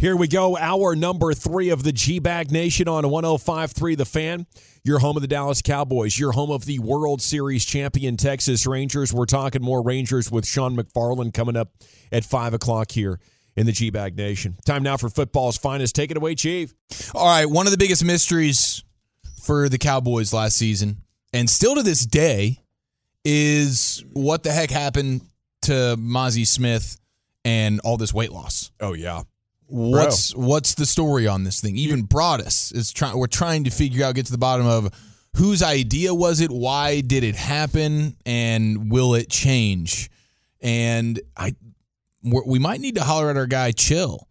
Here we go. Hour number three of the G Bag Nation on 105.3 The Fan. Your home of the Dallas Cowboys. Your home of the World Series champion Texas Rangers. We're talking more Rangers with Sean McFarland coming up at 5 o'clock here in the G Bag Nation. Time now for football's finest. Take it away, Chief. All right. One of the biggest mysteries for the Cowboys last season, and still to this day, is what the heck happened to Mazi Smith and all this weight loss. Oh, yeah. What's what's the story on this thing? Even Broadus is trying. We're trying to figure out, get to the bottom of whose idea was it, why did it happen, and will it change? And I, we might need to holler at our guy Chill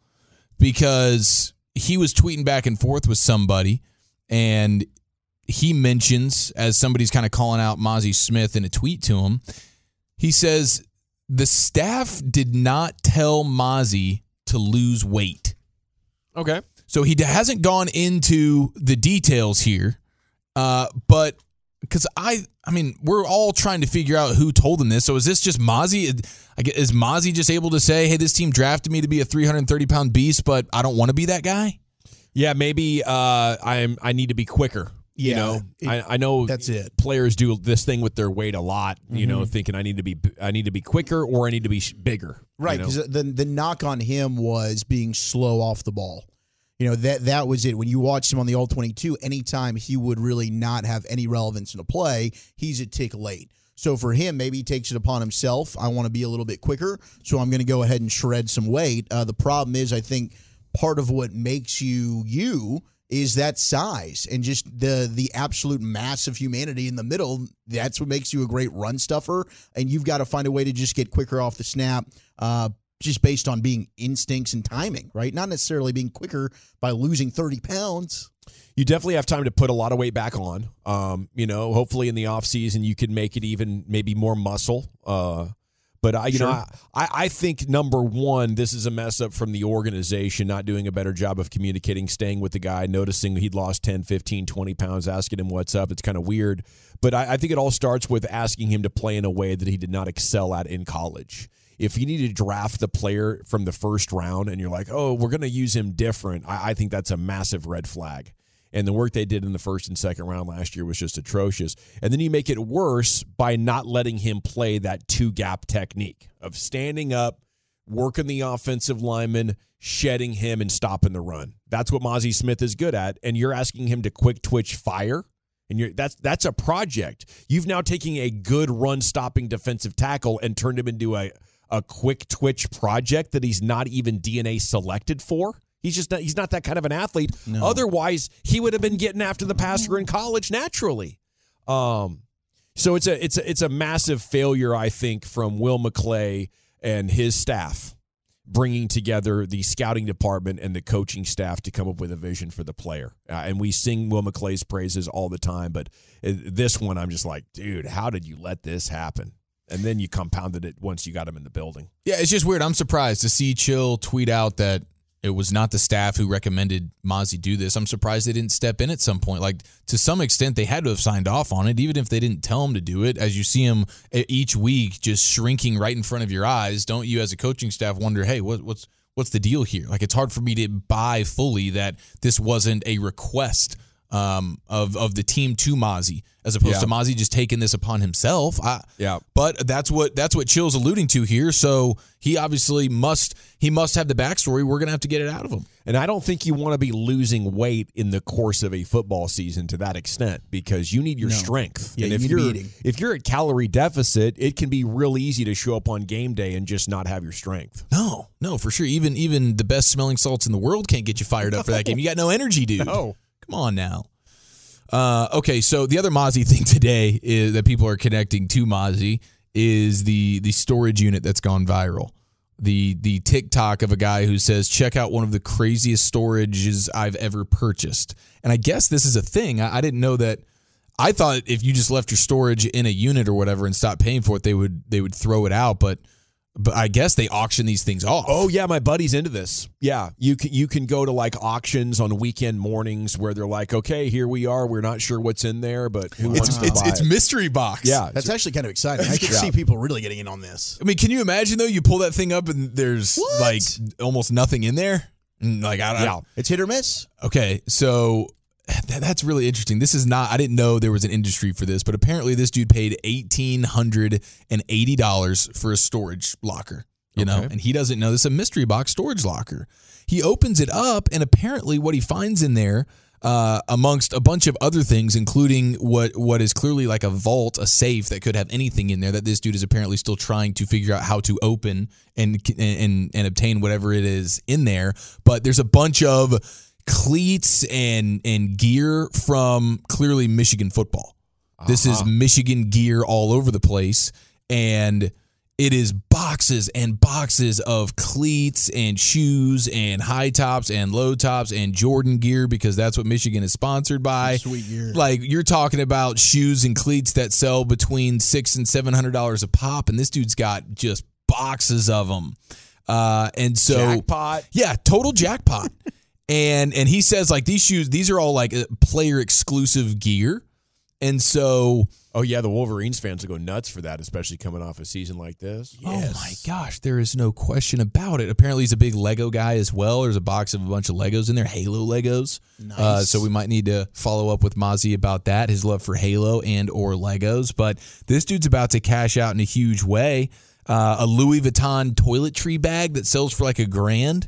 because he was tweeting back and forth with somebody, and he mentions as somebody's kind of calling out Mazi Smith in a tweet to him. He says the staff did not tell Mazi to lose weight. Okay. So he hasn't gone into the details here, uh, but because I, I mean, we're all trying to figure out who told him this. So is this just Mazi? Is Mazi just able to say, "Hey, this team drafted me to be a 330 pound beast, but I don't want to be that guy"? Yeah, maybe uh, I'm. I need to be quicker. Yeah, you know, it- I, I know that's it. Players do this thing with their weight a lot. You know, Mhm. thinking I need to be, I need to be quicker or I need to be sh- bigger. you Right, know? because the the knock on him was being slow off the ball. You know that that was it. When you watched him on the All Twenty Two, anytime he would really not have any relevance in a play, he's a tick late. So for him, maybe he takes it upon himself. I want to be a little bit quicker, so I'm going to go ahead and shred some weight. Uh, the problem is, I think part of what makes you you is that size and just the the absolute mass of humanity in the middle. That's what makes you a great run stuffer. And you've got to find a way to just get quicker off the snap, uh, just based on being instincts and timing, right? Not necessarily being quicker by losing thirty pounds. you definitely have time to put a lot of weight back on. Um, you know, hopefully in the off season you can make it even maybe more muscle. Uh, but I, you know, I, I think number one, this is a mess up from the organization not doing a better job of communicating, staying with the guy, noticing he'd lost 10, 15, 20 pounds, asking him what's up. It's kind of weird. But I, I think it all starts with asking him to play in a way that he did not excel at in college. If you need to draft the player from the first round and you're like, oh, we're going to use him different, I, I think that's a massive red flag. And the work they did in the first and second round last year was just atrocious. And then you make it worse by not letting him play that two gap technique of standing up, working the offensive lineman, shedding him, and stopping the run. That's what Mazi Smith is good at. And you're asking him to quick twitch fire. And you're that's that's a project. You've now taken a good run stopping defensive tackle and turned him into a, a quick twitch project that he's not even DNA selected for. He's just not, he's not that kind of an athlete. Otherwise, he would have been getting after the passer in college naturally. Um, so it's a it's a it's a massive failure, I think, from Will McClay and his staff bringing together the scouting department and the coaching staff to come up with a vision for the player. Uh, and we sing Will McClay's praises all the time, but uh, this one, I'm just like, dude, how did you let this happen? And then you compounded it once you got him in the building. Yeah, it's just weird. I'm surprised to see Chill tweet out that it was not the staff who recommended Mazi do this. I'm surprised they didn't step in at some point. Like to some extent, they had to have signed off on it, even if they didn't tell him to do it. As you see him e- each week just shrinking right in front of your eyes, don't you, as a coaching staff, wonder, hey, what, what's what's the deal here? Like it's hard for me to buy fully that this wasn't a request um, of of the team to Mazi, as opposed Yeah. to Mazi just taking this upon himself. I, Yeah. but that's what that's what Chill's alluding to here. So he obviously must he must have the backstory. We're gonna have to get it out of him. And I don't think you want to be losing weight in the course of a football season to that extent because you need your strength. Yeah, and if need to be you're eating. if you're at calorie deficit, it can be real easy to show up on game day and just not have your strength. No, no, for sure. Even even the best smelling salts in the world can't get you fired up for that game. You got no energy, dude. No. Come on now. Uh, okay, so the other Mazi thing today is that people are connecting to Mazi is the the storage unit that's gone viral. The the TikTok of a guy who says, "Check out one of the craziest storages I've ever purchased." And I guess this is a thing. I, I didn't know that. I thought if you just left your storage in a unit or whatever and stopped paying for it, they would they would throw it out. But but I guess they auction these things off. Oh yeah, my buddy's into this. Yeah, you can you can go to like auctions on weekend mornings where they're like, okay, here we are. We're not sure what's in there, but who it's wants to it's buy it's it? mystery box. Yeah, That's actually kind of exciting. I can see people really getting in on this. I mean, can you imagine though? You pull that thing up and there's What? like almost nothing in there. Like I don't. yeah. It's hit or miss. Okay, so that, that's really interesting. This is not. I didn't know there was an industry for this, but apparently this dude paid eighteen hundred and eighty dollars for a storage locker. You know, and he doesn't know this is a mystery box storage locker. He opens it up, and apparently what he finds in there. Uh, amongst a bunch of other things, including what what is clearly like a vault, a safe that could have anything in there that this dude is apparently still trying to figure out how to open and and and obtain whatever it is in there. But there's a bunch of cleats and and gear from clearly Michigan football. This is Michigan gear all over the place and it is boxes and boxes of cleats and shoes and high tops and low tops and Jordan gear because that's what Michigan is sponsored by. Sweet gear. Like you're talking about shoes and cleats that sell between six and seven hundred dollars a pop, and this dude's got just boxes of them. Uh, and so Jackpot. yeah, total jackpot. and and he says like these shoes, these are all like uh, player exclusive gear. And so, Oh yeah, the Wolverines fans will go nuts for that, especially coming off a season like this. oh my gosh, there is no question about it. Apparently, he's a big Lego guy as well. There's a box of a bunch of Legos in there, Halo Legos. Uh, so we might need to follow up with Mazi about that, his love for Halo and or Legos. But this dude's about to cash out in a huge way. Uh, a Louis Vuitton toiletry bag that sells for like a grand.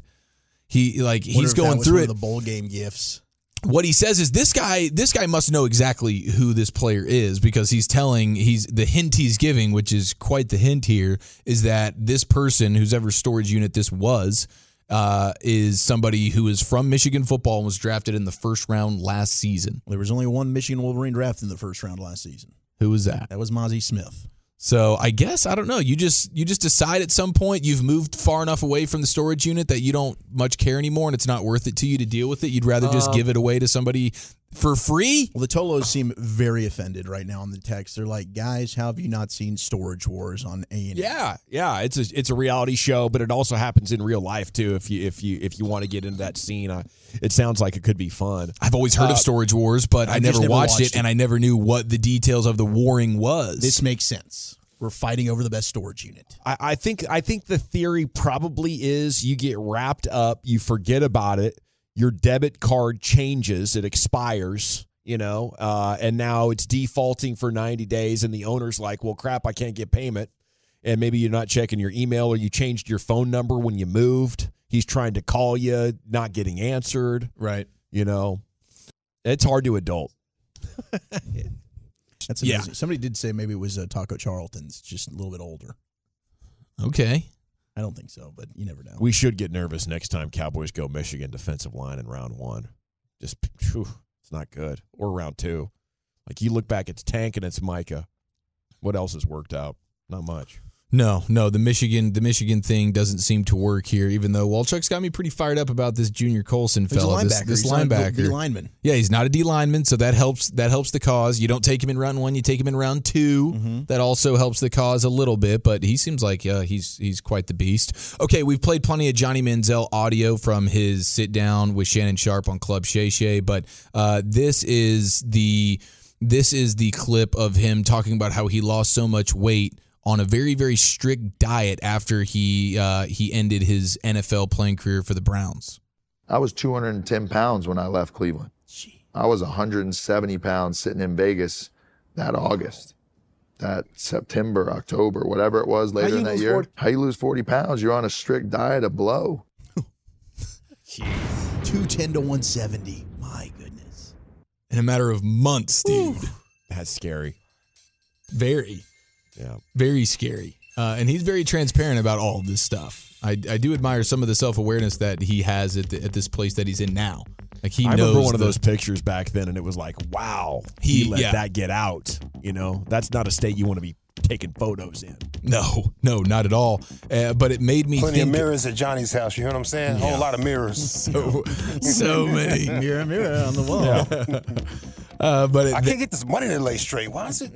He like he's going through it. the bowl game gifts. what he says is this guy this guy must know exactly who this player is because he's telling he's the hint he's giving which is quite the hint here is that this person whose ever storage unit this was uh, is somebody who is from Michigan football and was drafted in the first round last season. There was only one Michigan Wolverine draft in the first round last season. Who was that? That was Mazi Smith. So I guess I don't know. You just you just decide at some point you've moved far enough away from the storage unit that you don't much care anymore, and it's not worth it to you to deal with it. You'd rather just uh, give it away to somebody for free. Well, the Tolos seem very offended right now on the text. They're like, "Guys, how have you not seen Storage Wars on A and E?" Yeah, yeah, it's a it's a reality show, but it also happens in real life too. If you if you if you want to get into that scene, uh, it sounds like it could be fun. I've always heard Uh, of Storage Wars, but I, I never, never watched, watched it, it. and I never knew what the details of the warring was. This makes sense. We're fighting over the best storage unit. I, I think I think the theory probably is you get wrapped up, you forget about it, your debit card changes, it expires, you know, uh, and now it's defaulting for ninety days, and the owner's like, "Well, crap, I can't get payment," and maybe you're not checking your email or you changed your phone number when you moved. He's trying to call you, not getting answered. right. You know, it's hard to adult. That's Yeah. Somebody did say maybe it was uh, Taco Charlton's, just a little bit older. Okay. I don't think so, but you never know. We should get nervous next time Cowboys go Michigan defensive line in round one. Just phew, it's not good. Or round two. Like you look back, it's Tank and it's Micah. What else has worked out? Not much. No, no, the Michigan the Michigan thing doesn't seem to work here, even though Walchuk's got me pretty fired up about this Junior Colson He's a fella. linebacker. This, this He's not a D linebacker. lineman. Yeah, he's not a D lineman, so that helps. That helps the cause. You don't take him in round one; you take him in round 2 Mm-hmm. That also helps the cause a little bit. But he seems like uh, he's he's quite the beast. Okay, we've played plenty of Johnny Manziel audio from his sit down with Shannon Sharpe on Club Shay Shay, but uh, this is the this is the clip of him talking about how he lost so much weight on a very very strict diet after he uh, he ended his NFL playing career for the Browns. I was 210 pounds when I left Cleveland. I was 170 pounds sitting in Vegas that August, that September, October, whatever it was later in that year. 40 How you lose 40 pounds? You're on a strict diet of blow. 210 to 170. My goodness. In a matter of months, dude. That's scary. Very, Yeah. very scary. Uh, and he's very transparent about all of this stuff. I, I do admire some of the self awareness that he has at, the, at this place that he's in now. Like he I knows remember one of the- those pictures back then, and it was like, wow, He- he, let yeah. that get out. You know, that's not a state you want to be taking photos in. No, no, not at all. Uh, but it made me Plenty think. of mirrors at Johnny's house. You hear what I'm saying? A whole lot of mirrors. So, so many. Mirror, mirror on the wall. Uh, but it, I can't get this money to lay straight. Why is it?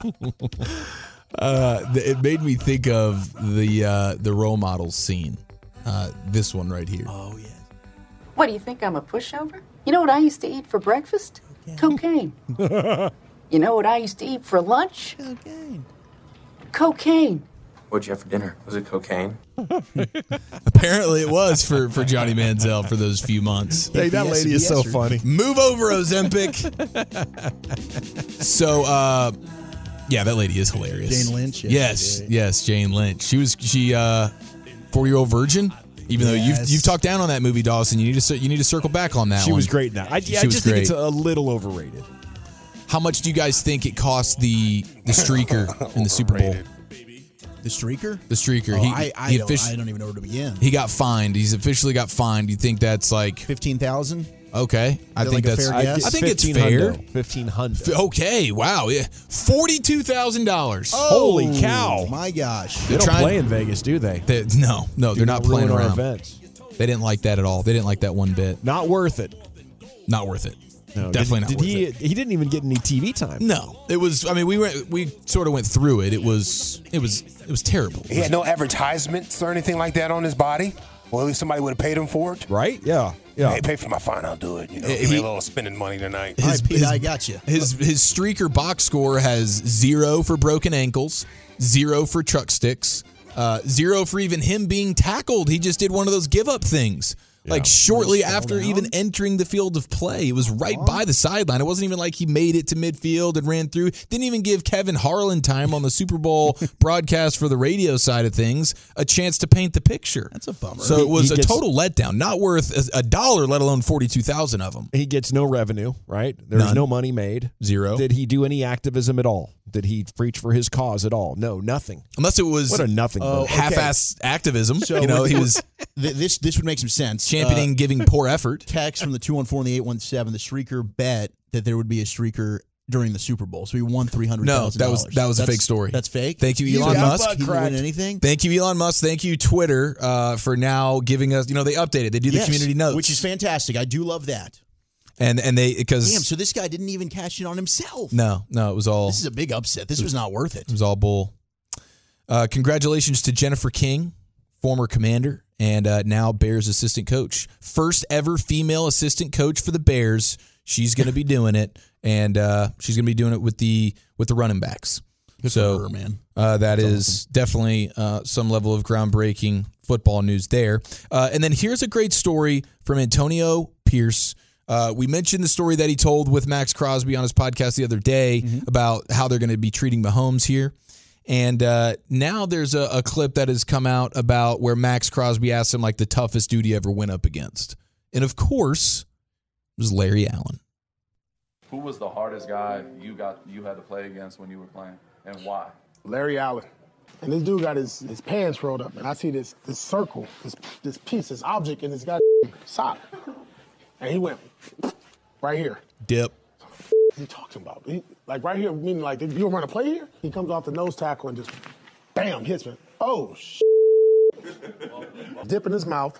uh, it made me think of the uh, the role models scene. Uh, this one right here. Oh, yeah. What do you think I'm a pushover? You know what I used to eat for breakfast? Cocaine. you know what I used to eat for lunch? Cocaine. Cocaine. What'd you have for dinner? Was it cocaine? Apparently, it was for for Johnny Manziel for those few months. Hey, that lady is so funny. Move over, Ozempic. so, uh, yeah, that lady is hilarious. Jane Lynch, yeah. Yes, yes, Jane Lynch. She was she uh, four year old virgin. Even though you've you've talked down on that movie, Dawson, you need to cir- you need to circle back on that. She one. was great in that. I, She I was just think it's a little overrated. How much do you guys think it cost the the streaker in the Super Bowl? The streaker? The streaker. Oh, he, I, I, he, don't, offici- I don't even know where to begin. he got fined. He's officially got fined. You think that's like 15,000? Okay? I Is think like that's. fair I, guess? I think it's 15 fair. Fifteen hundred. F- Okay, wow, yeah, forty-two thousand dollars. Oh, Holy cow! Oh, My gosh. They don't trying- play in Vegas, do they? They, no, no, they're not playing ruin our around. events. They didn't like that at all. They didn't like that one bit. Not worth it. Not worth it. No, Definitely did, not Did worth he? it. He didn't even get any TV time. No, it was. I mean, we went. We sort of went through it. It was. It was. It was terrible. He had no advertisements or anything like that on his body. Well, at least somebody would have paid him for it. Right? Yeah. Yeah. Hey, pay for my fine. I'll do it. You know, He- give me a little spending money tonight. All right, Pete, I got you. His his streaker box score has zero for broken ankles, zero for truck sticks, uh, zero for even him being tackled. He just did one of those give up things. Like shortly after even entering the field of play, it was right by the sideline. It wasn't even like he made it to midfield and ran through. Didn't even give Kevin Harlan time on the Super Bowl broadcast for the radio side of things a chance to paint the picture. That's a bummer. So it was He a gets- total letdown. Not worth a, a dollar, let alone forty two thousand of them. He gets no revenue, right? There's None. no money made. Zero. Did he do any activism at all? Did he preach for his cause at all? No, nothing. Unless it was What a nothing. Oh, okay. half-ass activism. So you know, he was Th- this this would make some sense. championing Uh, giving poor effort. text from the 214 and the 817. The streaker bet that there would be a streaker during the Super Bowl. So he won $300,000. No, that was that was a That's- fake story. That's fake? Thank you, Elon got Musk. butt He win anything? Thank you, Elon Musk. Thank you, Twitter, uh, for now giving us. You know, they updated. They do the Yes, community notes, Which is fantastic. I do love that. And and they because Damn, so this guy didn't even cash in on himself. no, no, it was all This is a big upset. This was not worth it. it was all bull. Uh, congratulations to Jennifer King, former commander and uh, now Bears assistant coach, first ever female assistant coach for the Bears. She's going to be doing it, and uh, she's going to be doing it with the with the running backs. so, her, man. Uh, that is definitely uh, some level of groundbreaking football news there. Uh, and then here's a great story from Antonio Pierce. Uh, we mentioned the story that he told with Maxx Crosby on his podcast the other day about how they're going to be treating Mahomes here. And uh, now there's a, a clip that has come out about where Maxx Crosby asked him like the toughest dude he ever went up against. And of course, it was Larry Allen. Who was the hardest guy you got you had to play against when you were playing, and why? Larry Allen. And this dude got his, his pants rolled up, and I see this this circle, this this piece, this object in his goddamn sock. And he went right here. Dip. What he talking about? He, like right here, meaning like if you run a play here, he comes off the nose tackle and just bam hits me. Oh sh! Dip in his mouth,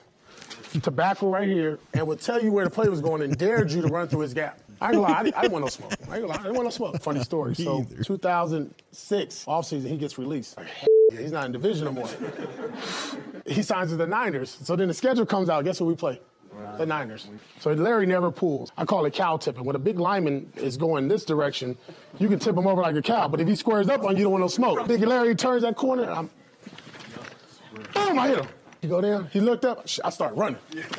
tobacco right here, and would tell you where the play was going and dared you to run through his gap. I ain't gonna lie, I didn't, I didn't want no smoke. I ain't gonna lie, I didn't want no smoke. Funny story. So 2006 offseason, he gets released. Like, yeah, he's not in division no more. He signs with the Niners. So then the schedule comes out. Guess who we play? The Niners. So Larry never pulls. I call it cow tipping. When a big lineman is going this direction, you can tip him over like a cow. But if he squares up on you, you don't want no smoke. Big Larry turns that corner. I'm, boom! I hit him. He go down. He looked up. I start running.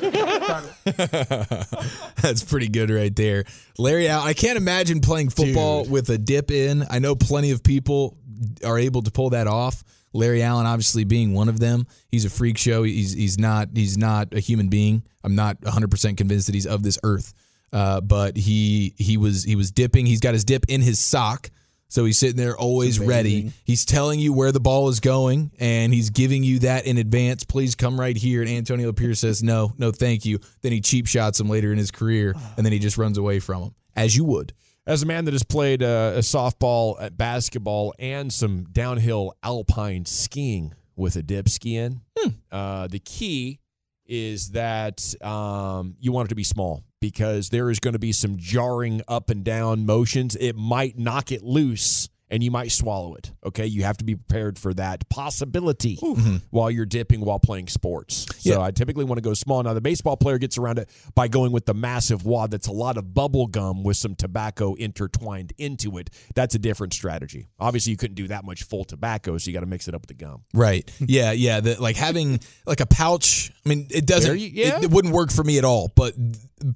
That's pretty good right there. Larry Allen, I can't imagine playing football with a dip in. I know plenty of people are able to pull that off. Larry Allen obviously being one of them. He's a freak show. He's he's not he's not a human being. I'm not 100% convinced that he's of this earth. Uh, but he he was he was dipping. He's got his dip in his sock. So he's sitting there always ready. He's telling you where the ball is going and he's giving you that in advance. Please come right here. And Antonio Pierce says, no, no, thank you. Then he cheap shots him later in his career and then he just runs away from him, as you would. As a man that has played uh, a softball, uh, basketball, and some downhill alpine skiing with a dip ski in, uh, the key is that um, you want it to be small because there is going to be some jarring up and down motions. It might knock it loose and you might swallow it. Okay. You have to be prepared for that possibility while you're dipping while playing sports. So Yeah. I typically want to go small. Now, the baseball player gets around it by going with the massive wad that's a lot of bubble gum with some tobacco intertwined into it. That's a different strategy. Obviously, you couldn't do that much full tobacco, so you got to mix it up with the gum. Right. Yeah. Yeah. The, like having like a pouch. I mean, it doesn't. You- yeah. it, it wouldn't work for me at all. But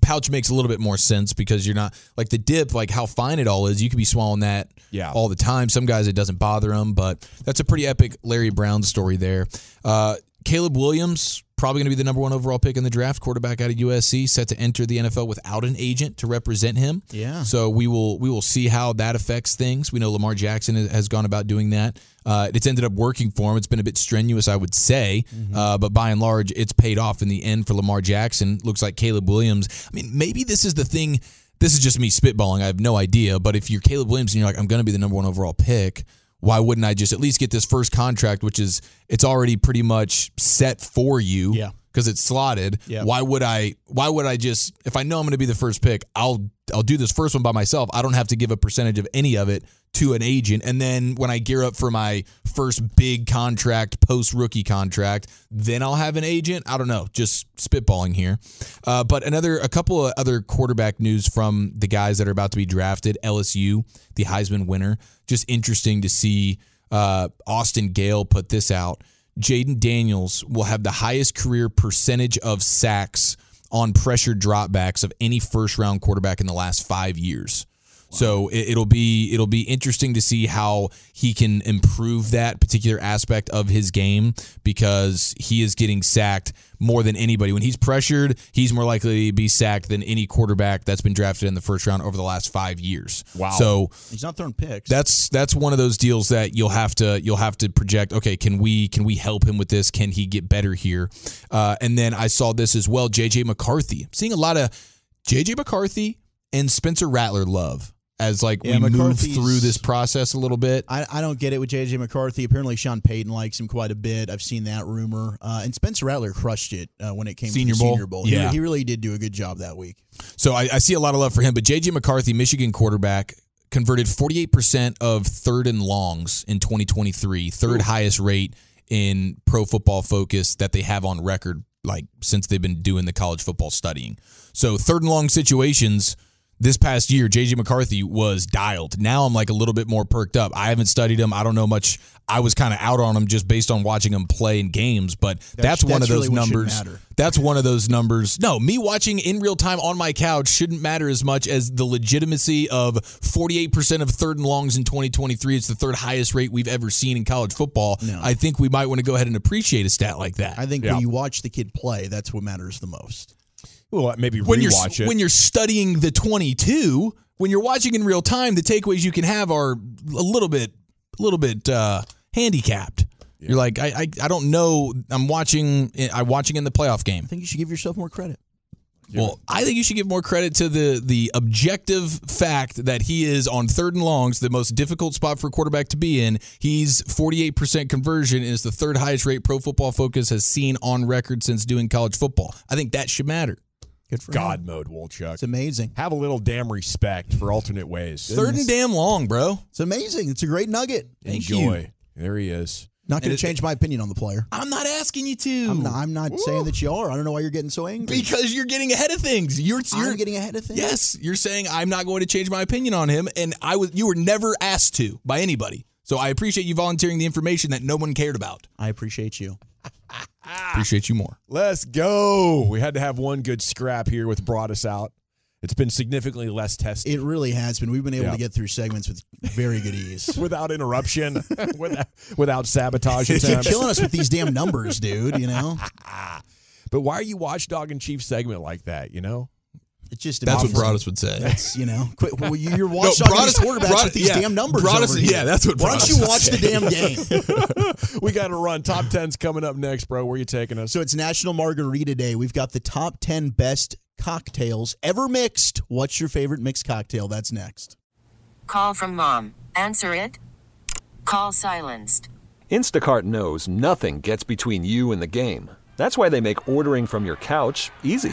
pouch makes a little bit more sense because you're not like the dip. Like how fine it all is. You could be swallowing that. Yeah. All the time. Some guys it doesn't bother them, but that's a pretty epic Larry Brown story there. Uh, Caleb Williams probably going to be the number one overall pick in the draft. Quarterback out of USC, set to enter the NFL without an agent to represent him. Yeah. So we will we will see how that affects things. We know Lamar Jackson has- gone about doing that. Uh, it's ended up working for him. It's been a bit strenuous, I would say, uh, but by and large, it's paid off in the end for Lamar Jackson. Looks like Caleb Williams. I mean, maybe this is the thing. This is just me spitballing. I have no idea. But if you're Caleb Williams and you're like, I'm going to be the number one overall pick, why wouldn't I just at least get this first contract, which is it's already pretty much set for you? Yeah. Because it's slotted. Yeah. Why would I? Why would I just? If I know I'm going to be the first pick, I'll I'll do this first one by myself. I don't have to give a percentage of any of it to an agent. And then when I gear up for my first big contract, post rookie contract, then I'll have an agent. I don't know. Just spitballing here. Uh, but another, a couple of other quarterback news from the guys that are about to be drafted. LSU, the Heisman winner. Just interesting to see. Uh, Austin Gayle put this out. Jayden Daniels will have the highest career percentage of sacks on pressure dropbacks of any first round quarterback in the last five years. So it, it'll be it'll be interesting to see how he can improve that particular aspect of his game because he is getting sacked more than anybody. When he's pressured, he's more likely to be sacked than any quarterback that's been drafted in the first round over the last five years. Wow. So He's not throwing picks. that's that's one of those deals that you'll have to you'll have to project. Okay, can we can we help him with this? Can he get better here? Uh, and then I saw this as well. JJ McCarthy. I'm seeing a lot of JJ McCarthy and Spencer Rattler love as like Yeah, we move through this process a little bit. I, I don't get it with JJ McCarthy. Apparently, Sean Payton likes him quite a bit. I've seen that rumor. Uh, and Spencer Rattler crushed it uh, when it came Senior to the Bowl? Senior Bowl. He- Yeah. He, really did do a good job that week. So I, I see a lot of love for him. But JJ McCarthy, Michigan quarterback, converted 48% of third and longs in 2023, third highest rate in pro football focus that they have on record, like since they've been doing the college football studying. So third and long situations. This past year, JJ McCarthy was dialed. Now I'm like a little bit more perked up. I haven't studied him. I don't know much. I was kind of out on him just based on watching him play in games, but that's, one that's of those really numbers. That's one of those numbers. No, me watching in real time on my couch shouldn't matter as much as the legitimacy of 48% of third and longs in 2023. It's the third highest rate we've ever seen in college football. No. I think we might want to go ahead and appreciate a stat like that. I think Yeah. when you watch the kid play, that's what matters the most. Well, maybe when you're rewatch it. when you're studying the 22, when you're watching in real time, the takeaways you can have are a little bit a little bit uh, handicapped. You're like, I, I I don't know. I'm watching. I'm watching in the playoff game. I think you should give yourself more credit. Well, I think you should give more credit to the the objective fact that he is on third and longs, the most difficult spot for a quarterback to be in. He's 48% conversion and is the third highest rate Pro Football Focus has seen on record since doing college football. I think that should matter. Good for God him. mode, Wolchuk. It's amazing. Have a little damn respect for alternate ways. Third and damn long, bro. It's amazing. It's a great nugget. Thank Enjoy. you. There he is. Not going to change my opinion on the player. I'm not asking you to. I'm not, I'm not saying that you are. I don't know why you're getting so angry. because you're getting ahead of things. You're, you're I'm getting ahead of things. Yes, you're saying I'm not going to change my opinion on him, and I was. You were never asked to by anybody. So I appreciate you volunteering the information that no one cared about. I appreciate you. Ah. Appreciate you more. Let's go. We had to have one good scrap here with Broadus out. It's been significantly less tested. It really has been. We've been able Yeah. to get through segments with very good ease. without interruption, without, without sabotage You're killing us with these damn numbers, dude. You know, But why are you watchdog in chief segment like that? You know, it's just That's what. Broadus would say. That's you know, quit, well, you- you're No, watching Broadus- these quarterbacks Broadus- with these yeah, damn numbers. Broadus- over here. yeah, that's what Why don't you would watch say. the damn game? we got to run. Top 10's coming up next, bro. Where are you taking us? So it's National Margarita Day. We've got the top 10 best cocktails ever mixed. What's your favorite mixed cocktail? That's next. Call from mom. Answer it. Call silenced. Instacart knows nothing gets between you and the game. That's why they make ordering from your couch easy.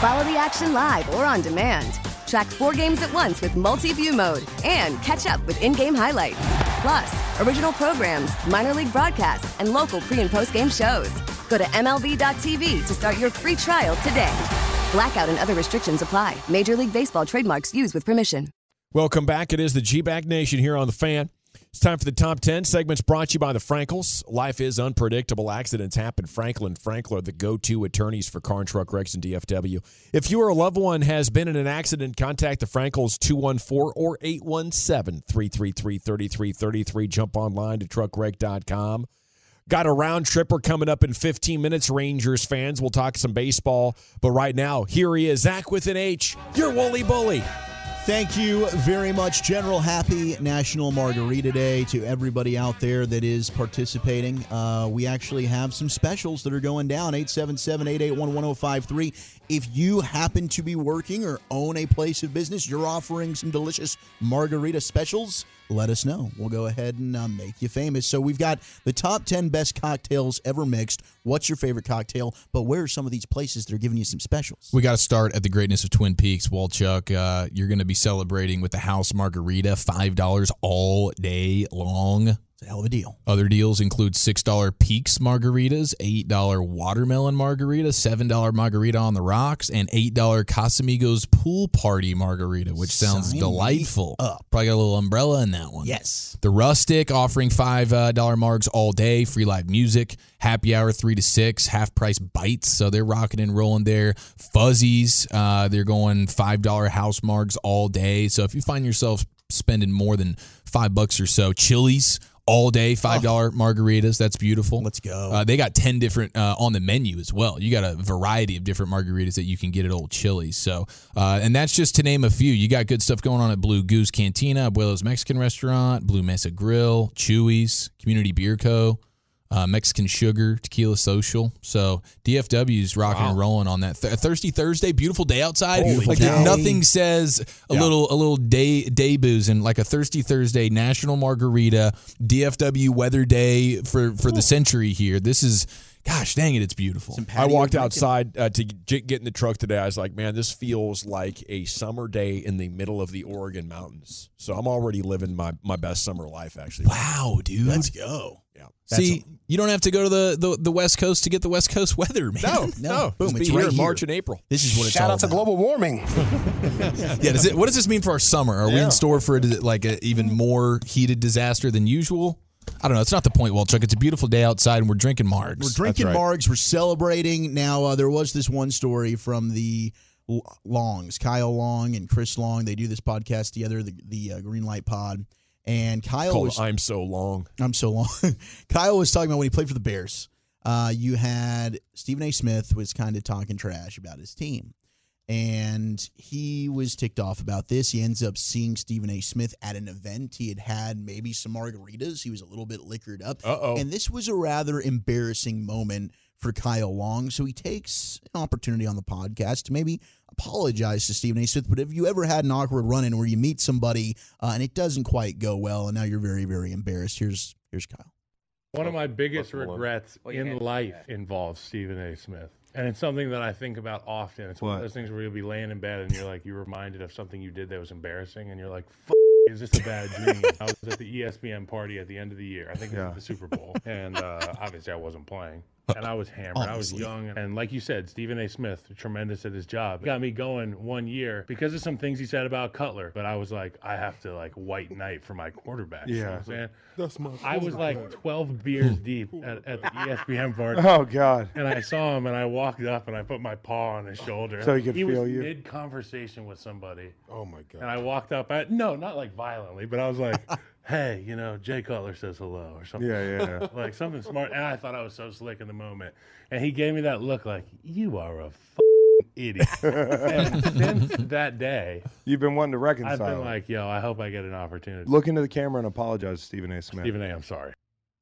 Follow the action live or on demand. Track four games at once with multi view mode and catch up with in game highlights. Plus, original programs, minor league broadcasts, and local pre and post game shows. Go to MLB.tv to start your free trial today. Blackout and other restrictions apply. Major League Baseball trademarks used with permission. Welcome back. It is the G-Bag Nation here on the fan. It's time for the top 10 segments brought to you by the Frenkels. Life is unpredictable. Accidents happen. Frenkel & Frenkel are the go to attorneys for car and truck wrecks and DFW. If you or a loved one has been in an accident, contact the Frenkels 214 or 817 333 3333. Jump online to truckwreck.com. Got a round tripper coming up in 15 minutes, Rangers fans. We'll talk some baseball. But right now, here he is, Zach with an H, your Woolly Bully. Thank you very much, General. Happy National Margarita Day to everybody out there that is participating. Uh, we actually have some specials that are going down 877 881 1053. If you happen to be working or own a place of business, you're offering some delicious margarita specials, let us know. We'll go ahead and uh, make you famous. So we've got the top 10 best cocktails ever mixed. What's your favorite cocktail? But where are some of these places that are giving you some specials? We got to start at the greatness of Twin Peaks, Walchuk. Uh, you're going to be celebrating with the house margarita, five dollars all day long. It's a hell of a deal. Other deals include six dollar Peaks margaritas, eight dollar watermelon margarita, seven dollar margarita on the rocks, and eight dollar Casamigos pool party margarita, which sounds Sign delightful. up. Probably got a little umbrella in that one. Yes. The Rustic offering five uh, dollar margs all day, free live music, happy hour three to six, half price bites. So they're rocking and rolling there. Fuzzy's, uh, they're going five dollar house margs all day. So if you find yourself spending more than five bucks or so, Chili's all day five dollar margaritas. That's beautiful. Let's go. Uh, they got ten different uh, on the menu as well. You got a variety of different margaritas that you can get at Old Chili's. So, uh, and that's just to name a few. You got good stuff going on at Blue Goose Cantina, Abuelo's Mexican Restaurant, Blue Mesa Grill, Chuy's, Community Beer Co. Uh, Mexican Sugar, Tequila Social. So DFW's rocking and rolling on that Th- Thirsty Thursday. Beautiful day outside. Holy like cow. nothing says a Yeah. little a little day day booze and like a Thirsty Thursday National Margarita DFW weather day for for the century here. This is gosh dang it, it's beautiful. I walked outside uh, to get, get in the truck today. I was like, man, this feels like a summer day in the middle of the Oregon mountains. So I'm already living my, my best summer life, actually. Wow, dude. Let's go. Yeah. See, you don't have to go to the, the, the West Coast to get the West Coast weather, man. No, No, no. boom, Just it's be here in March and April. This is what it's Shout all out to global warming. Yeah, does it, what does this mean for our summer? Are we in store for it, like a even more heated disaster than usual? I don't know. It's not the point, Walchuk. It's a beautiful day outside, and we're drinking margs. We're drinking right. margs. We're celebrating. Now, uh, there was this one story from the Longs, Kyle Long and Chris Long. They do this podcast together, the, the uh, Green Light Pod. And Kyle Called was. I'm so long. I'm so long. Kyle was talking about when he played for the Bears. Uh, you had Stephen A. Smith was kind of talking trash about his team. And he was ticked off about this. He ends up seeing Stephen A. Smith at an event. He had had maybe some margaritas. He was a little bit liquored up. Uh-oh. And this was a rather embarrassing moment for Kyle Long. So he takes an opportunity on the podcast to maybe apologize to Stephen A. Smith. But have you ever had an awkward run in where you meet somebody uh, and it doesn't quite go well and now you're very, very embarrassed? Here's here's Kyle. One of my biggest regrets Well, in life involves Stephen A. Smith. And it's something that I think about often. It's one of those things where you'll be laying in bed and you're like, you're reminded of something you did that was embarrassing, and you're like, F- is this a bad dream? I was at the ESPN party at the end of the year. I think it was Yeah. the Super Bowl. And uh, obviously, I wasn't playing. And I was hammered. I was young. And like you said, Stephen A. Smith, tremendous at his job, got me going one year because of some things he said about Cutler. But I was like, I have to like white knight for my quarterback. You know what I'm saying? That's my. I was like 12 beers deep at, at the ESPN party. Oh God. And I saw him and I walked up and I put my paw on his shoulder. So he could was feel you? mid conversation with somebody. Oh my god. And I walked up at no, not like violently, but I was like, Hey, you know, Jay Cutler says hello or something. Yeah, yeah, yeah. like something smart. And I thought I was so slick in the moment. And he gave me that look like, You are a f- idiot. and since that day, You've been wanting to reconcile. I've been like, yo, I hope I get an opportunity. Look into the camera and apologize, to Stephen A. Smith. Stephen A, I'm sorry.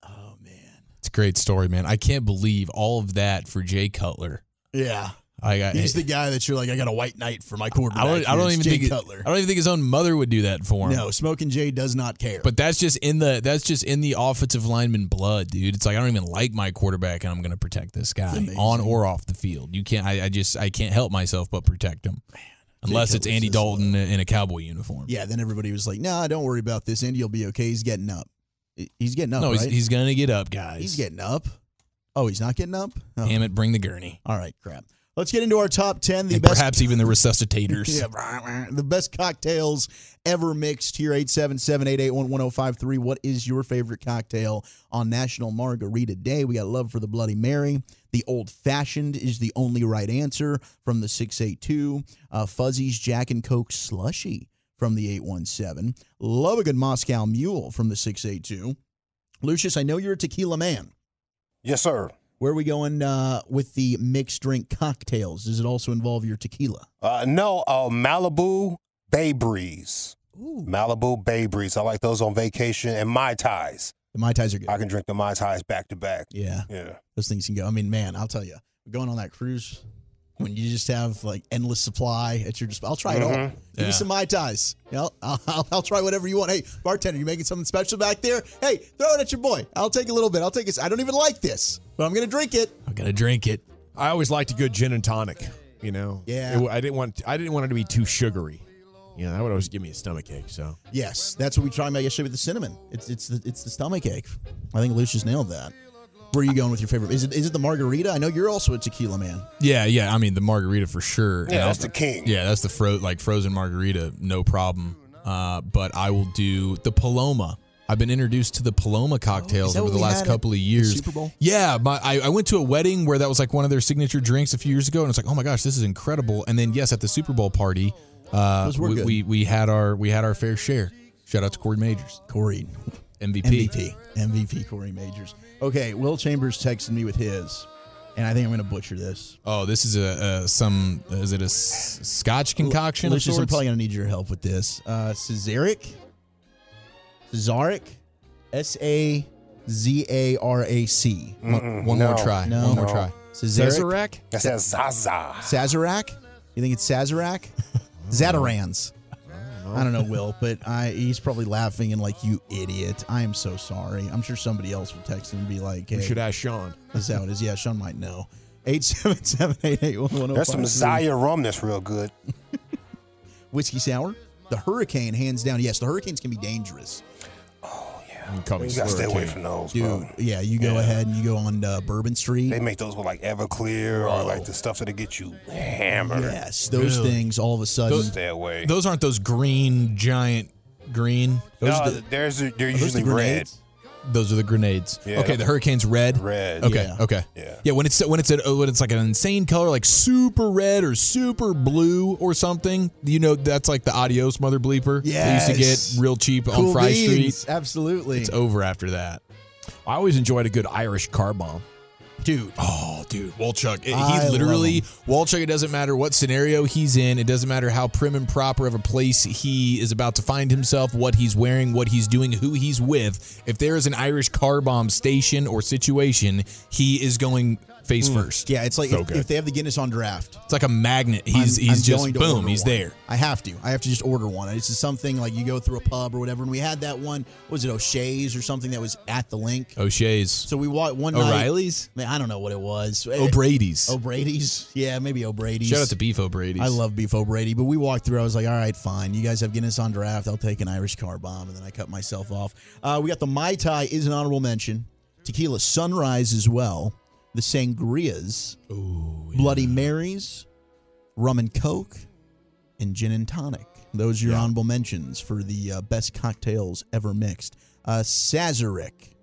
Oh man, it's a great story, man. I can't believe all of that for Jay Cutler. Yeah. I got. He's the guy that you're like, I got a white knight for my quarterback. I don't, I don't even Jay think. Cutler. I don't even think his own mother would do that for him. No, Smoking Jay does not care. But that's just in the that's just in the offensive lineman blood, dude. It's like I don't even like my quarterback, and I'm going to protect this guy on or off the field. You can't. I, I just I can't help myself but protect him, unless it's Cutler's Andy Dalton in a cowboy uniform. yeah, then everybody was like, Nah, don't worry about this. Andy will be okay. He's getting up. He's getting up. no, he's, he's going to get up, guys. He's getting up. Oh, he's not getting up. Oh. Damn it, bring the gurney. All right, crap. Let's get into our top ten. The And best perhaps even the resuscitators. Yeah, the best cocktails ever mixed here 877-881-1053 what is your favorite cocktail on national margarita day? We got love for the bloody mary. The old fashioned is the only right answer from the 682 uh, fuzzy's jack and coke slushy from the 817 love a good moscow mule from the 682 lucius i know you're a tequila man. Yes, sir. Where are we going uh, with the mixed drink cocktails does it also involve your tequila Uh, no, uh, Malibu Bay Breeze. Malibu Bay Breeze. I like those on vacation and Mai Tais. the mai tais are good I can drink the Mai Tais back to back. Yeah. Yeah. Those things can go. I mean, man, I'll tell you, going on that cruise, when you just have like endless supply at your disposal, I'll try it all. Mhm. Give Yeah. me some Mai Tais. You know, I'll, I'll, I'll try whatever you want. Hey, bartender, you making something special back there? Hey, throw it at your boy. I'll take a little bit. I'll take it. I don't even like this, but I'm going to drink it. I'm going to drink it. I always liked a good gin and tonic. You know, Yeah. It- I didn't want I didn't want it to be too sugary. You know, that would always give me a stomach ache. So Yes, that's what we tried about yesterday with the cinnamon. It's it's the, it's the stomach ache. I think Lucius nailed that. Where are you going with your favorite? Is it is it the margarita? I know you're also a tequila man. Yeah, yeah. I mean, the margarita for sure. Yeah, And that's the king. Yeah, that's the fro like frozen margarita, no problem. Uh, but I will do the Paloma. I've been introduced to the Paloma cocktails that over the last couple of years. Super Bowl? Yeah, my, I, I went to a wedding where that was like one of their signature drinks a few years ago, and it's like, oh my gosh, this is incredible. And then yes, at the Super Bowl party, uh, we, we we had our we had our fair share. Shout out to Corey Majors, Corey, MVP. MVP, MVP, Corey Majors. Okay, Will Chambers texted me with his, and I think I'm going to butcher this. Oh, this is a, a some is it a s- Scotch concoction? Lucius, I'm probably going to need your help with this. Uh, Cesaric, Cesaric, S A Z A R A C. One, one more try. No. One more No. try. Cesaric, That says Zaza. Sazerac. You think it's Sazerac? Zatarans. I don't know, Will, but I, he's probably laughing and like, you idiot. I am so sorry. I'm sure somebody else will text him and be like, hey, we should ask Sean. this is how it is. Yeah, Sean might know. 877 There's some Zaya rum that's real good. Whiskey sour. The Hurricane, hands down. Yes, the Hurricanes can be dangerous. You call me You gotta stay away from those, Dude, bro. yeah, you go Yeah. ahead and you go on uh, Bourbon Street. They make those with like Everclear or like the stuff that'll get you hammered. yes, those Really? things all of a sudden. Stay away. Those aren't those green giant green. no, those are the- there's they're usually the red. Grenades? Those are the grenades. Yeah. Okay, the hurricane's red. Red. Okay, Yeah. okay. Yeah. Yeah, when it's when it's a, when it's like an insane color, like super red or super blue or something, you know that's like the adios mother bleeper. They used to get real cheap on Fry beans, Street. Absolutely. It's over after that. I always enjoyed a good Irish car bomb. Dude, Oh, dude, Walchuk. He I love literally. Walchuk. It doesn't matter what scenario he's in. It doesn't matter how prim and proper of a place he is about to find himself, what he's wearing, what he's doing, who he's with. If there is an Irish car bomb station or situation, he is going face Mm. first. Yeah, it's like So if, if they have the Guinness on draft. It's like a magnet. He's I'm- he's I'm just boom. He's one. there. I have to. I have to just order one. It's just something like you go through a pub or whatever. And we had that one. Was it O'Shea's or something that was at the link? O'Shea's. So we walked one night. O'Reilly's. Man, I don't know what it was. O'Brady's. O'Brady's. Yeah, maybe O'Brady's. Shout out to Beef O'Brady's. I love Beef O'Brady, but we walked through. I was like, all right, fine. You guys have Guinness on draft. I'll take an Irish car bomb. And then I cut myself off. Uh, we got the Mai Tai is an honorable mention. Tequila Sunrise as well. The Sangrias. Bloody Marys. Rum and Coke. And Gin and Tonic. Those are your honorable mentions for the uh, best cocktails ever mixed. Uh, Sazerac.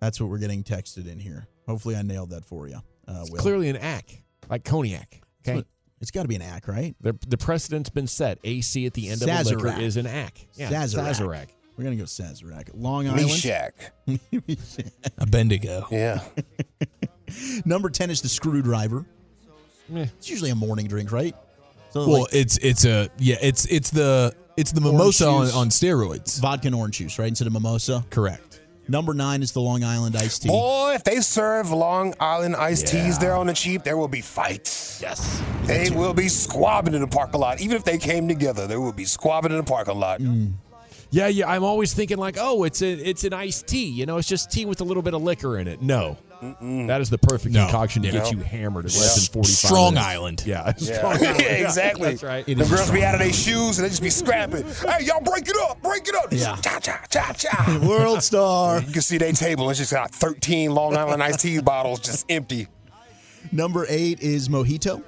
That's what we're getting texted in here. Hopefully, I nailed that for you. Uh. Clearly an ack, like cognac. Okay. It's got to be an ack, right? The, the precedent's been set. AC at the end of a liquor is an ack. Yeah, Sazerac. Sazerac. We're gonna go Sazerac. Long Island. Meshack. A Bendigo. Yeah. Number ten is the screwdriver. It's usually a morning drink, right? So Well, like it's it's a yeah. It's it's the it's the mimosa on, on steroids. vodka and orange juice, right? Instead of mimosa. Correct. Number nine is the Long Island iced tea. Boy, if they serve Long Island iced teas there on the cheap, there will be fights. Yes. They will be squabbing in the parking lot. Even if they came together, there will be squabbing in the parking lot. Mm. Yeah, yeah. I'm always thinking like, oh, it's a, it's an iced tea. You know, it's just tea with a little bit of liquor in it. No, that is the perfect No. concoction to You get know? you hammered in Yeah. less than 45 Strong minutes. Island. Yeah, Yeah, Strong Island. Yeah, exactly. That's right. The girls be out of their shoes and they just be scrapping. Hey, y'all break it up, break it up. Yeah. Cha cha cha cha. World star. You can see their table. It's just got 13 Long Island iced tea bottles just empty. Number eight is mojito.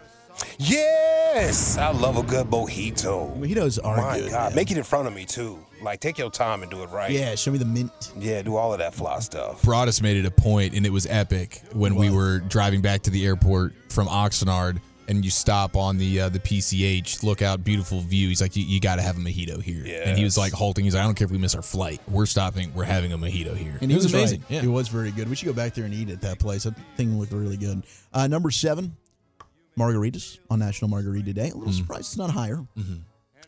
Yes, I love a good mojito. Mojitos are My good. God, man. make it in front of me too. Like, take your time and do it right. Yeah, show me the mint. Yeah, do all of that fly stuff. Broadus made it a point, and it was epic when we were driving back to the airport from Oxnard, and you stop on the uh, the PCH, look out, beautiful view. He's like, you, you got to have a mojito here, and he was like halting. He's like, I don't care if we miss our flight, we're stopping, we're having a mojito here. And it he was, was amazing. Right. Yeah. It was very good. We should go back there and eat at that place. That thing looked really good. Uh, number seven, margaritas on National Margarita Day. A little surprised it's not higher.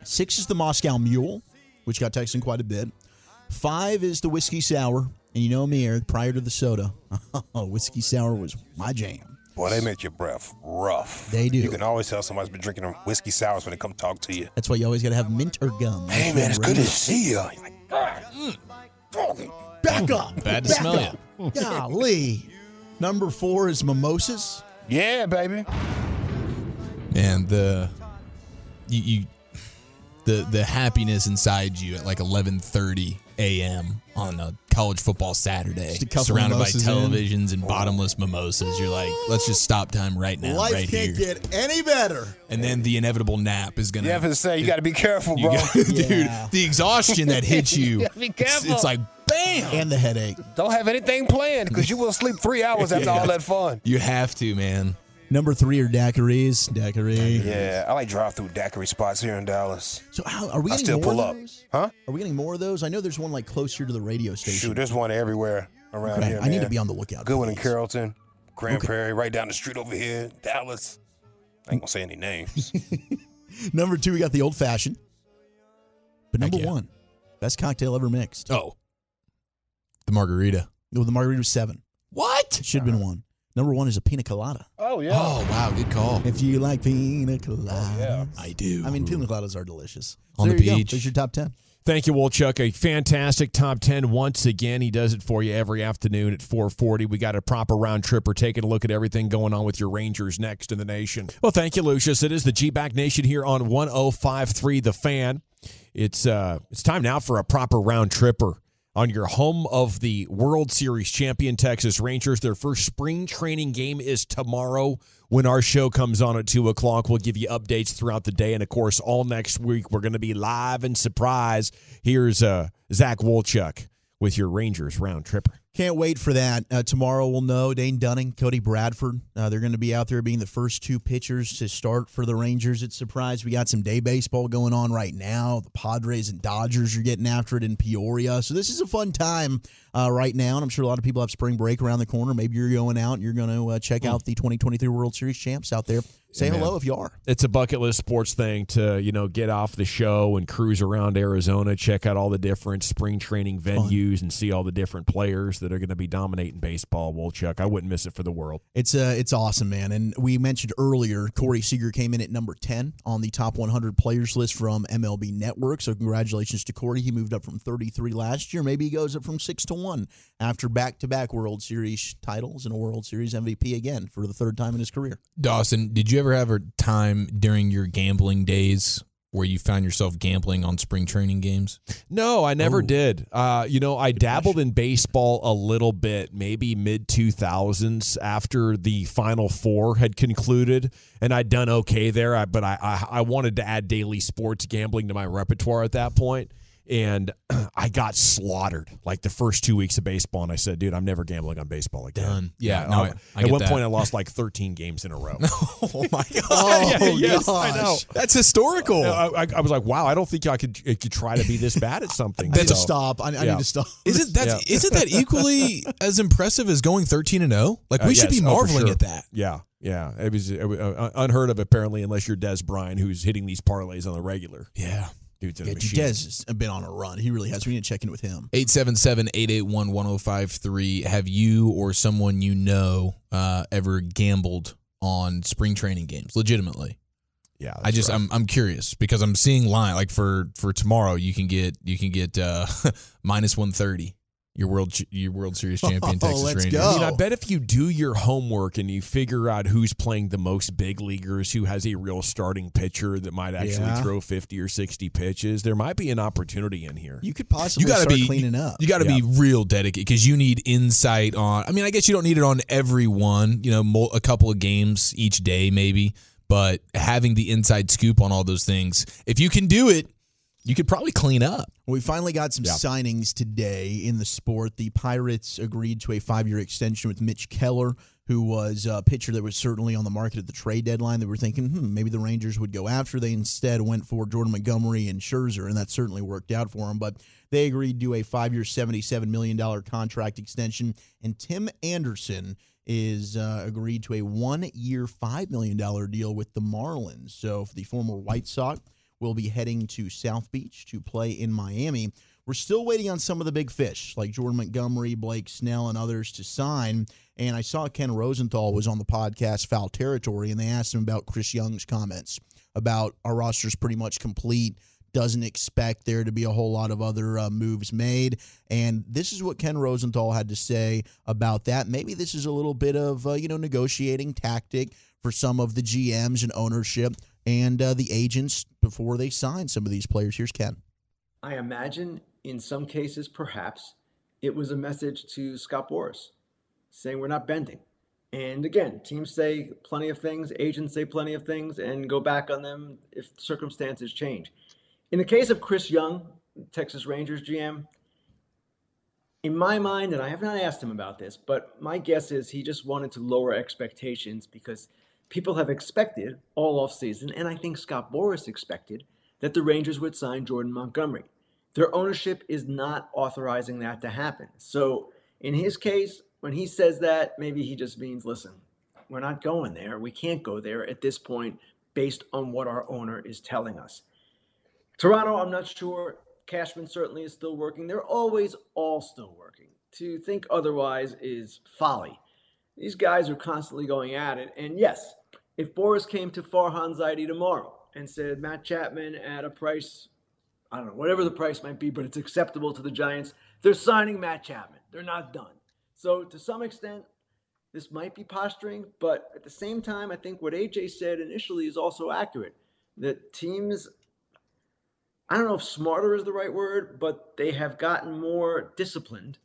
Six is the Moscow Mule, which got texted quite a bit. Five is the whiskey sour, and you know me, Eric. Prior to the soda, whiskey sour was my jam. Boy, they make your breath rough. They do. You can always tell somebody's been drinking whiskey sours when they come talk to you. That's why you always got to have mint or gum. Hey, man, it's good to see you. You're like, Back up. Bad to Back smell up. Golly. Number four is mimosas. Yeah, baby. And the you, you the the happiness inside you at like 11:30 a.m. on a college football Saturday, Just a couple surrounded by mimosas in. televisions and bottomless mimosas. You're like, let's just stop time right now, Life right can't here. get any better. and then the inevitable nap is gonna. You have to say, you got to be careful, bro. got- dude, the exhaustion that hits you. gotta be it's- careful. It's, like bam. And the headache. Don't have anything planned because you will sleep three hours after all that fun. You have to, man. Number three are daiquiris. Daiquiri. Yeah, I like drive-through daiquiri spots here in Dallas. So how are we I getting still more pull of up. those? Huh? Are we getting more of those? I know there's one like closer to the radio station. Shoot, there's one everywhere around Okay, here. I need to man. be on the lookout. Good for one in these. Carrollton, Grand. Prairie, right down the street over here, Dallas. I ain't gonna say any names. Number two, we got the old fashioned. But number yeah. one, best cocktail ever mixed. Oh, the margarita. Well, the margarita was seven. What? It should have been one. Number one is a pina colada. oh yeah. Oh wow, good call. If you like pina coladas. yeah. I do. I mean, pina coladas are delicious. So On there the you go. beach. There's your top 10. Thank you, Wolchuk. A fantastic top 10 once again. He does it for you every afternoon at 440. We got a proper round trip. We're taking a look at everything going on with your Rangers next in the nation. Well, thank you, Lucius. It is the G-Bag Nation here on 1053 The Fan. It's uh it's time now for a proper round tripper on your home of the World Series champion Texas Rangers. Their first spring training game is tomorrow. When our show comes on at two o'clock, we'll give you updates throughout the day, and of course, all next week we're going to be live and Surprise. Here's uh, Zach Wolchuk with your Rangers round tripper. Can't wait for that. Uh, tomorrow we'll know Dane Dunning, Cody Bradford. Uh, they're going to be out there being the first two pitchers to start for the Rangers. It's surprise. We got some day baseball going on right now. The Padres and Dodgers are getting after it in Peoria. So this is a fun time uh, right now. And I'm sure a lot of people have spring break around the corner. Maybe you're going out and you're going to uh, check out the 2023 World Series champs out there Say Man. hello if you are. It's a bucket list sports thing to you know get off the show and cruise around Arizona, check out all the different spring training venues, and see all the different players that are going to be dominating baseball. Well, Chuck, I wouldn't miss it for the world. It's uh, it's awesome, man. And we mentioned earlier, Corey Seager came in at number ten on the top 100 players list from MLB Network. So congratulations to Corey. He moved up from 33 last year. Maybe he goes up from six to one after back-to-back World Series titles and a World Series MVP again for the third time in his career. Dawson, did you ever have a time during your gambling days where you found yourself gambling on spring training games? No, I never did. Uh, you know, I dabbled in baseball a little bit, maybe mid 2000s after the Final Four had concluded, and I'd done okay there. I, but I, I, I wanted to add daily sports gambling to my repertoire at that point, and I got slaughtered like the first two weeks of baseball. And I said, "Dude, I'm never gambling on baseball again." Done. Yeah, no, I- I- I at one that. point, I lost like 13 games in a row. oh my god! Oh, yes, I know. That's historical. I, I, I was like, "Wow, I don't think I could, I could try to be this bad at something." that's need to So, stop. I, I yeah. need to stop. Isn't that Yeah. not that equally as impressive as going thirteen and zero? Like we Uh, should yes. be Oh, marveling sure. at that. Yeah, yeah. It was, it was uh, unheard of apparently, unless you're Dez Bryant, who's hitting these parlays on the regular. Yeah. Dude's a Yeah, machine. Dez has been on a run. He really has. We need to check in with him. 877-881-1053. Have you or someone you know uh, ever gambled on spring training games legitimately? Yeah, I just I'm I'm curious because I'm seeing line like for for tomorrow you can get you can get uh minus 130 your world your World Series oh, champion Oh, Texas let's Rangers. go. I mean, I bet if you do your homework and you figure out who's playing the most big leaguers, who has a real starting pitcher that might actually Yeah. throw 50 or 60 pitches, there might be an opportunity in here. You could possibly You got to start be cleaning up. You got to Yeah. be real dedicated because you need insight on. I mean, I guess you don't need it on every one. You know, mul- a couple of games each day, maybe. But having the inside scoop on all those things, if you can do it, you could probably clean up. We finally got some Yeah. signings today in the sport. The Pirates agreed to a five year extension with Mitch Keller, who was a pitcher that was certainly on the market at the trade deadline. They were thinking, hmm, maybe the Rangers would go after. They instead went for Jordan Montgomery and Scherzer, and that certainly worked out for them. But they agreed to a five year, $77 million contract extension. And Tim Anderson is uh, agreed to a one year, $5 million deal with the Marlins. So for the former White Sox, will be heading to South Beach to play in Miami. We're still waiting on some of the big fish like Jordan Montgomery, Blake Snell, and others to sign. And I saw Ken Rosenthal was on the podcast Foul Territory, and they asked him about Chris Young's comments about our roster's pretty much complete. Doesn't expect there to be a whole lot of other uh, moves made. And this is what Ken Rosenthal had to say about that. Maybe this is a little bit of, uh, you know, negotiating tactic for some of the GMs and ownership and uh, the agents before they sign some of these players. Here's Ken. I imagine in some cases, perhaps, it was a message to Scott Boras saying we're not bending. And again, teams say plenty of things, agents say plenty of things, and go back on them if circumstances change. In the case of Chris Young, Texas Rangers GM, in my mind, and I have not asked him about this, but my guess is he just wanted to lower expectations because people have expected all off season, and I think Scott Boras expected that the Rangers would sign Jordan Montgomery. Their ownership is not authorizing that to happen. So in his case, when he says that, maybe he just means, listen, we're not going there. We can't go there at this point based on what our owner is telling us. Toronto, I'm not sure. Cashman certainly is still working. They're always all still working. To think otherwise is folly. These guys are constantly going at it. And yes, if Boras came to Farhan Zaidi tomorrow and said Matt Chapman at a price, I don't know, whatever the price might be, but it's acceptable to the Giants, they're signing Matt Chapman. They're not done. So to some extent, this might be posturing, but at the same time, I think what AJ said initially is also accurate. That teams, I don't know if smarter is the right word, but they have gotten more disciplined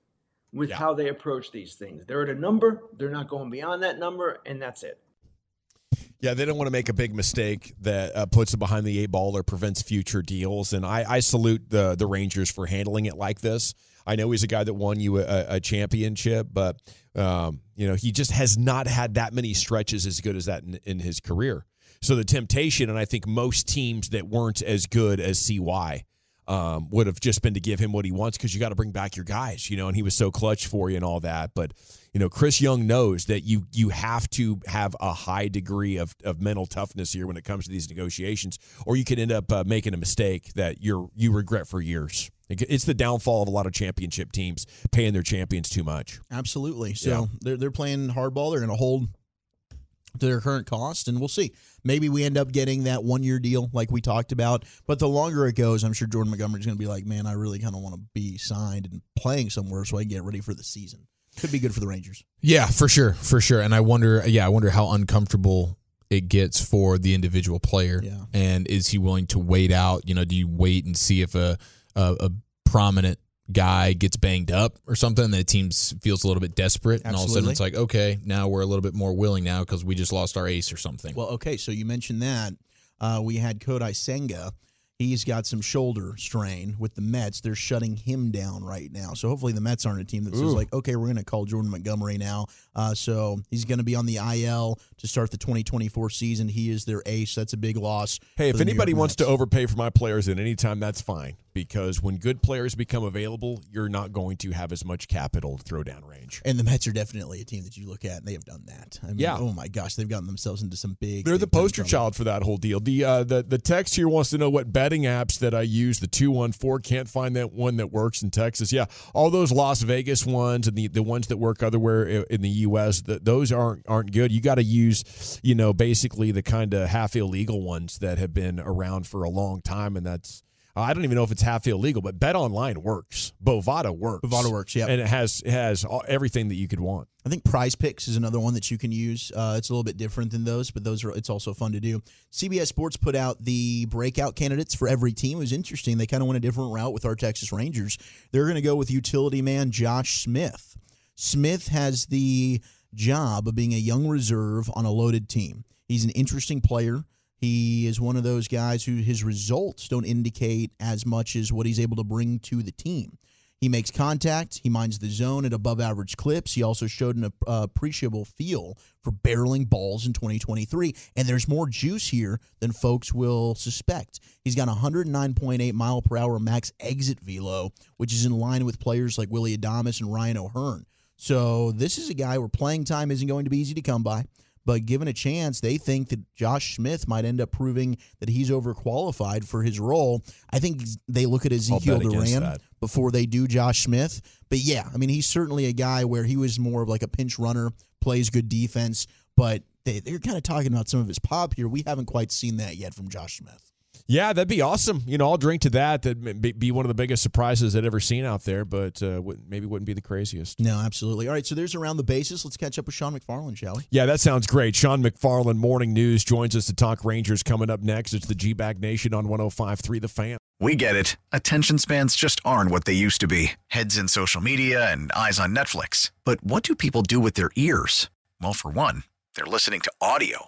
with Yeah. how they approach these things. They're at a number, they're not going beyond that number, and that's it. Yeah, they don't want to make a big mistake that uh, puts them behind the eight ball or prevents future deals. And I, I salute the the Rangers for handling it like this. I know he's a guy that won you a, a championship, but um, you know he just has not had that many stretches as good as that in, in his career. So the temptation, and I think most teams that weren't as good as CY um, would have just been to give him what he wants because you got to bring back your guys, you know, and he was so clutch for you and all that. But you know, Chris Young knows that you you have to have a high degree of, of mental toughness here when it comes to these negotiations, or you could end up uh, making a mistake that you're you regret for years. It's the downfall of a lot of championship teams paying their champions too much. Absolutely. So Yeah. they're they're playing hardball. They're going to hold to their current cost, and we'll see. Maybe we end up getting that one year deal like we talked about. But the longer it goes, I'm sure Jordan Montgomery's going to be like, man, I really kind of want to be signed and playing somewhere so I can get ready for the season. Could be good for the Rangers. Yeah, for sure, for sure. And I wonder, yeah, I wonder how uncomfortable it gets for the individual player. Yeah. And is he willing to wait out? You know, do you wait and see if a a, a prominent guy gets banged up or something the team feels a little bit desperate and all of a sudden it's like okay now we're a little bit more willing now because we just lost our ace or something Well, okay, so you mentioned that. Uh, we had Kodai Senga. He's got some shoulder strain with the Mets. They're shutting him down right now. So hopefully the Mets aren't a team that says like, okay, we're going to call Jordan Montgomery now. Uh, so he's going to be on the IL to start the 2024 season. He is their ace. That's a big loss. Hey, if anybody wants to overpay for my players at any time, that's fine. Because when good players become available, you're not going to have as much capital to throw down range. And the Mets are definitely a team that you look at, and they have done that. I mean, Yeah. oh my gosh, they've gotten themselves into some big. They're the poster child for that whole deal. The uh, the the text here wants to know what betting apps that I use. The two one four can't find that one that works in Texas. Yeah, all those Las Vegas ones and the, the ones that work otherwhere in the U.S. th those aren't aren't good. You got to use you know basically the kind of half illegal ones that have been around for a long time, and that's. I don't even know if it's half illegal, but Bet Online works. Bovada works. Bovada works, yeah. and it has it has all, everything that you could want. I think Prize Picks is another one that you can use. Uh, it's a little bit different than those, but those are it's also fun to do. CBS Sports put out the breakout candidates for every team. It was interesting. They kind of went a different route with our Texas Rangers. They're going to go with utility man Josh Smith. Smith has the job of being a young reserve on a loaded team. He's an interesting player. He is one of those guys who his results don't indicate as much as what he's able to bring to the team. He makes contact. He minds the zone at above average clips. He also showed an appreciable feel for barreling balls in 2023. And there's more juice here than folks will suspect. He's got 109.8 mile per hour max exit velo, which is in line with players like Willy Adames and Ryan O'Hearn. So this is a guy where playing time isn't going to be easy to come by. But given a chance, they think that Josh Smith might end up proving that he's overqualified for his role. I think they look at Ezekiel Duran that. before they do Josh Smith. But yeah, I mean, he's certainly a guy where he was more of like a pinch runner, plays good defense, but they, they're kind of talking about some of his pop here. We haven't quite seen that yet from Josh Smith. Yeah, that'd be awesome. You know, I'll drink to that. That'd be- be one of the biggest surprises I'd ever seen out there, but uh, wouldn't- maybe wouldn't be the craziest. No, absolutely. All right, so there's around the bases. Let's catch up with Shawn McFarland, shall we? Yeah, that sounds great. Shawn McFarland, Morning News, joins us to talk Rangers coming up next. It's the G Bag Nation on 105.3 The Fan. We get it. Attention spans just aren't what they used to be heads in social media and eyes on Netflix. But what do people do with their ears? Well, for one, they're listening to audio.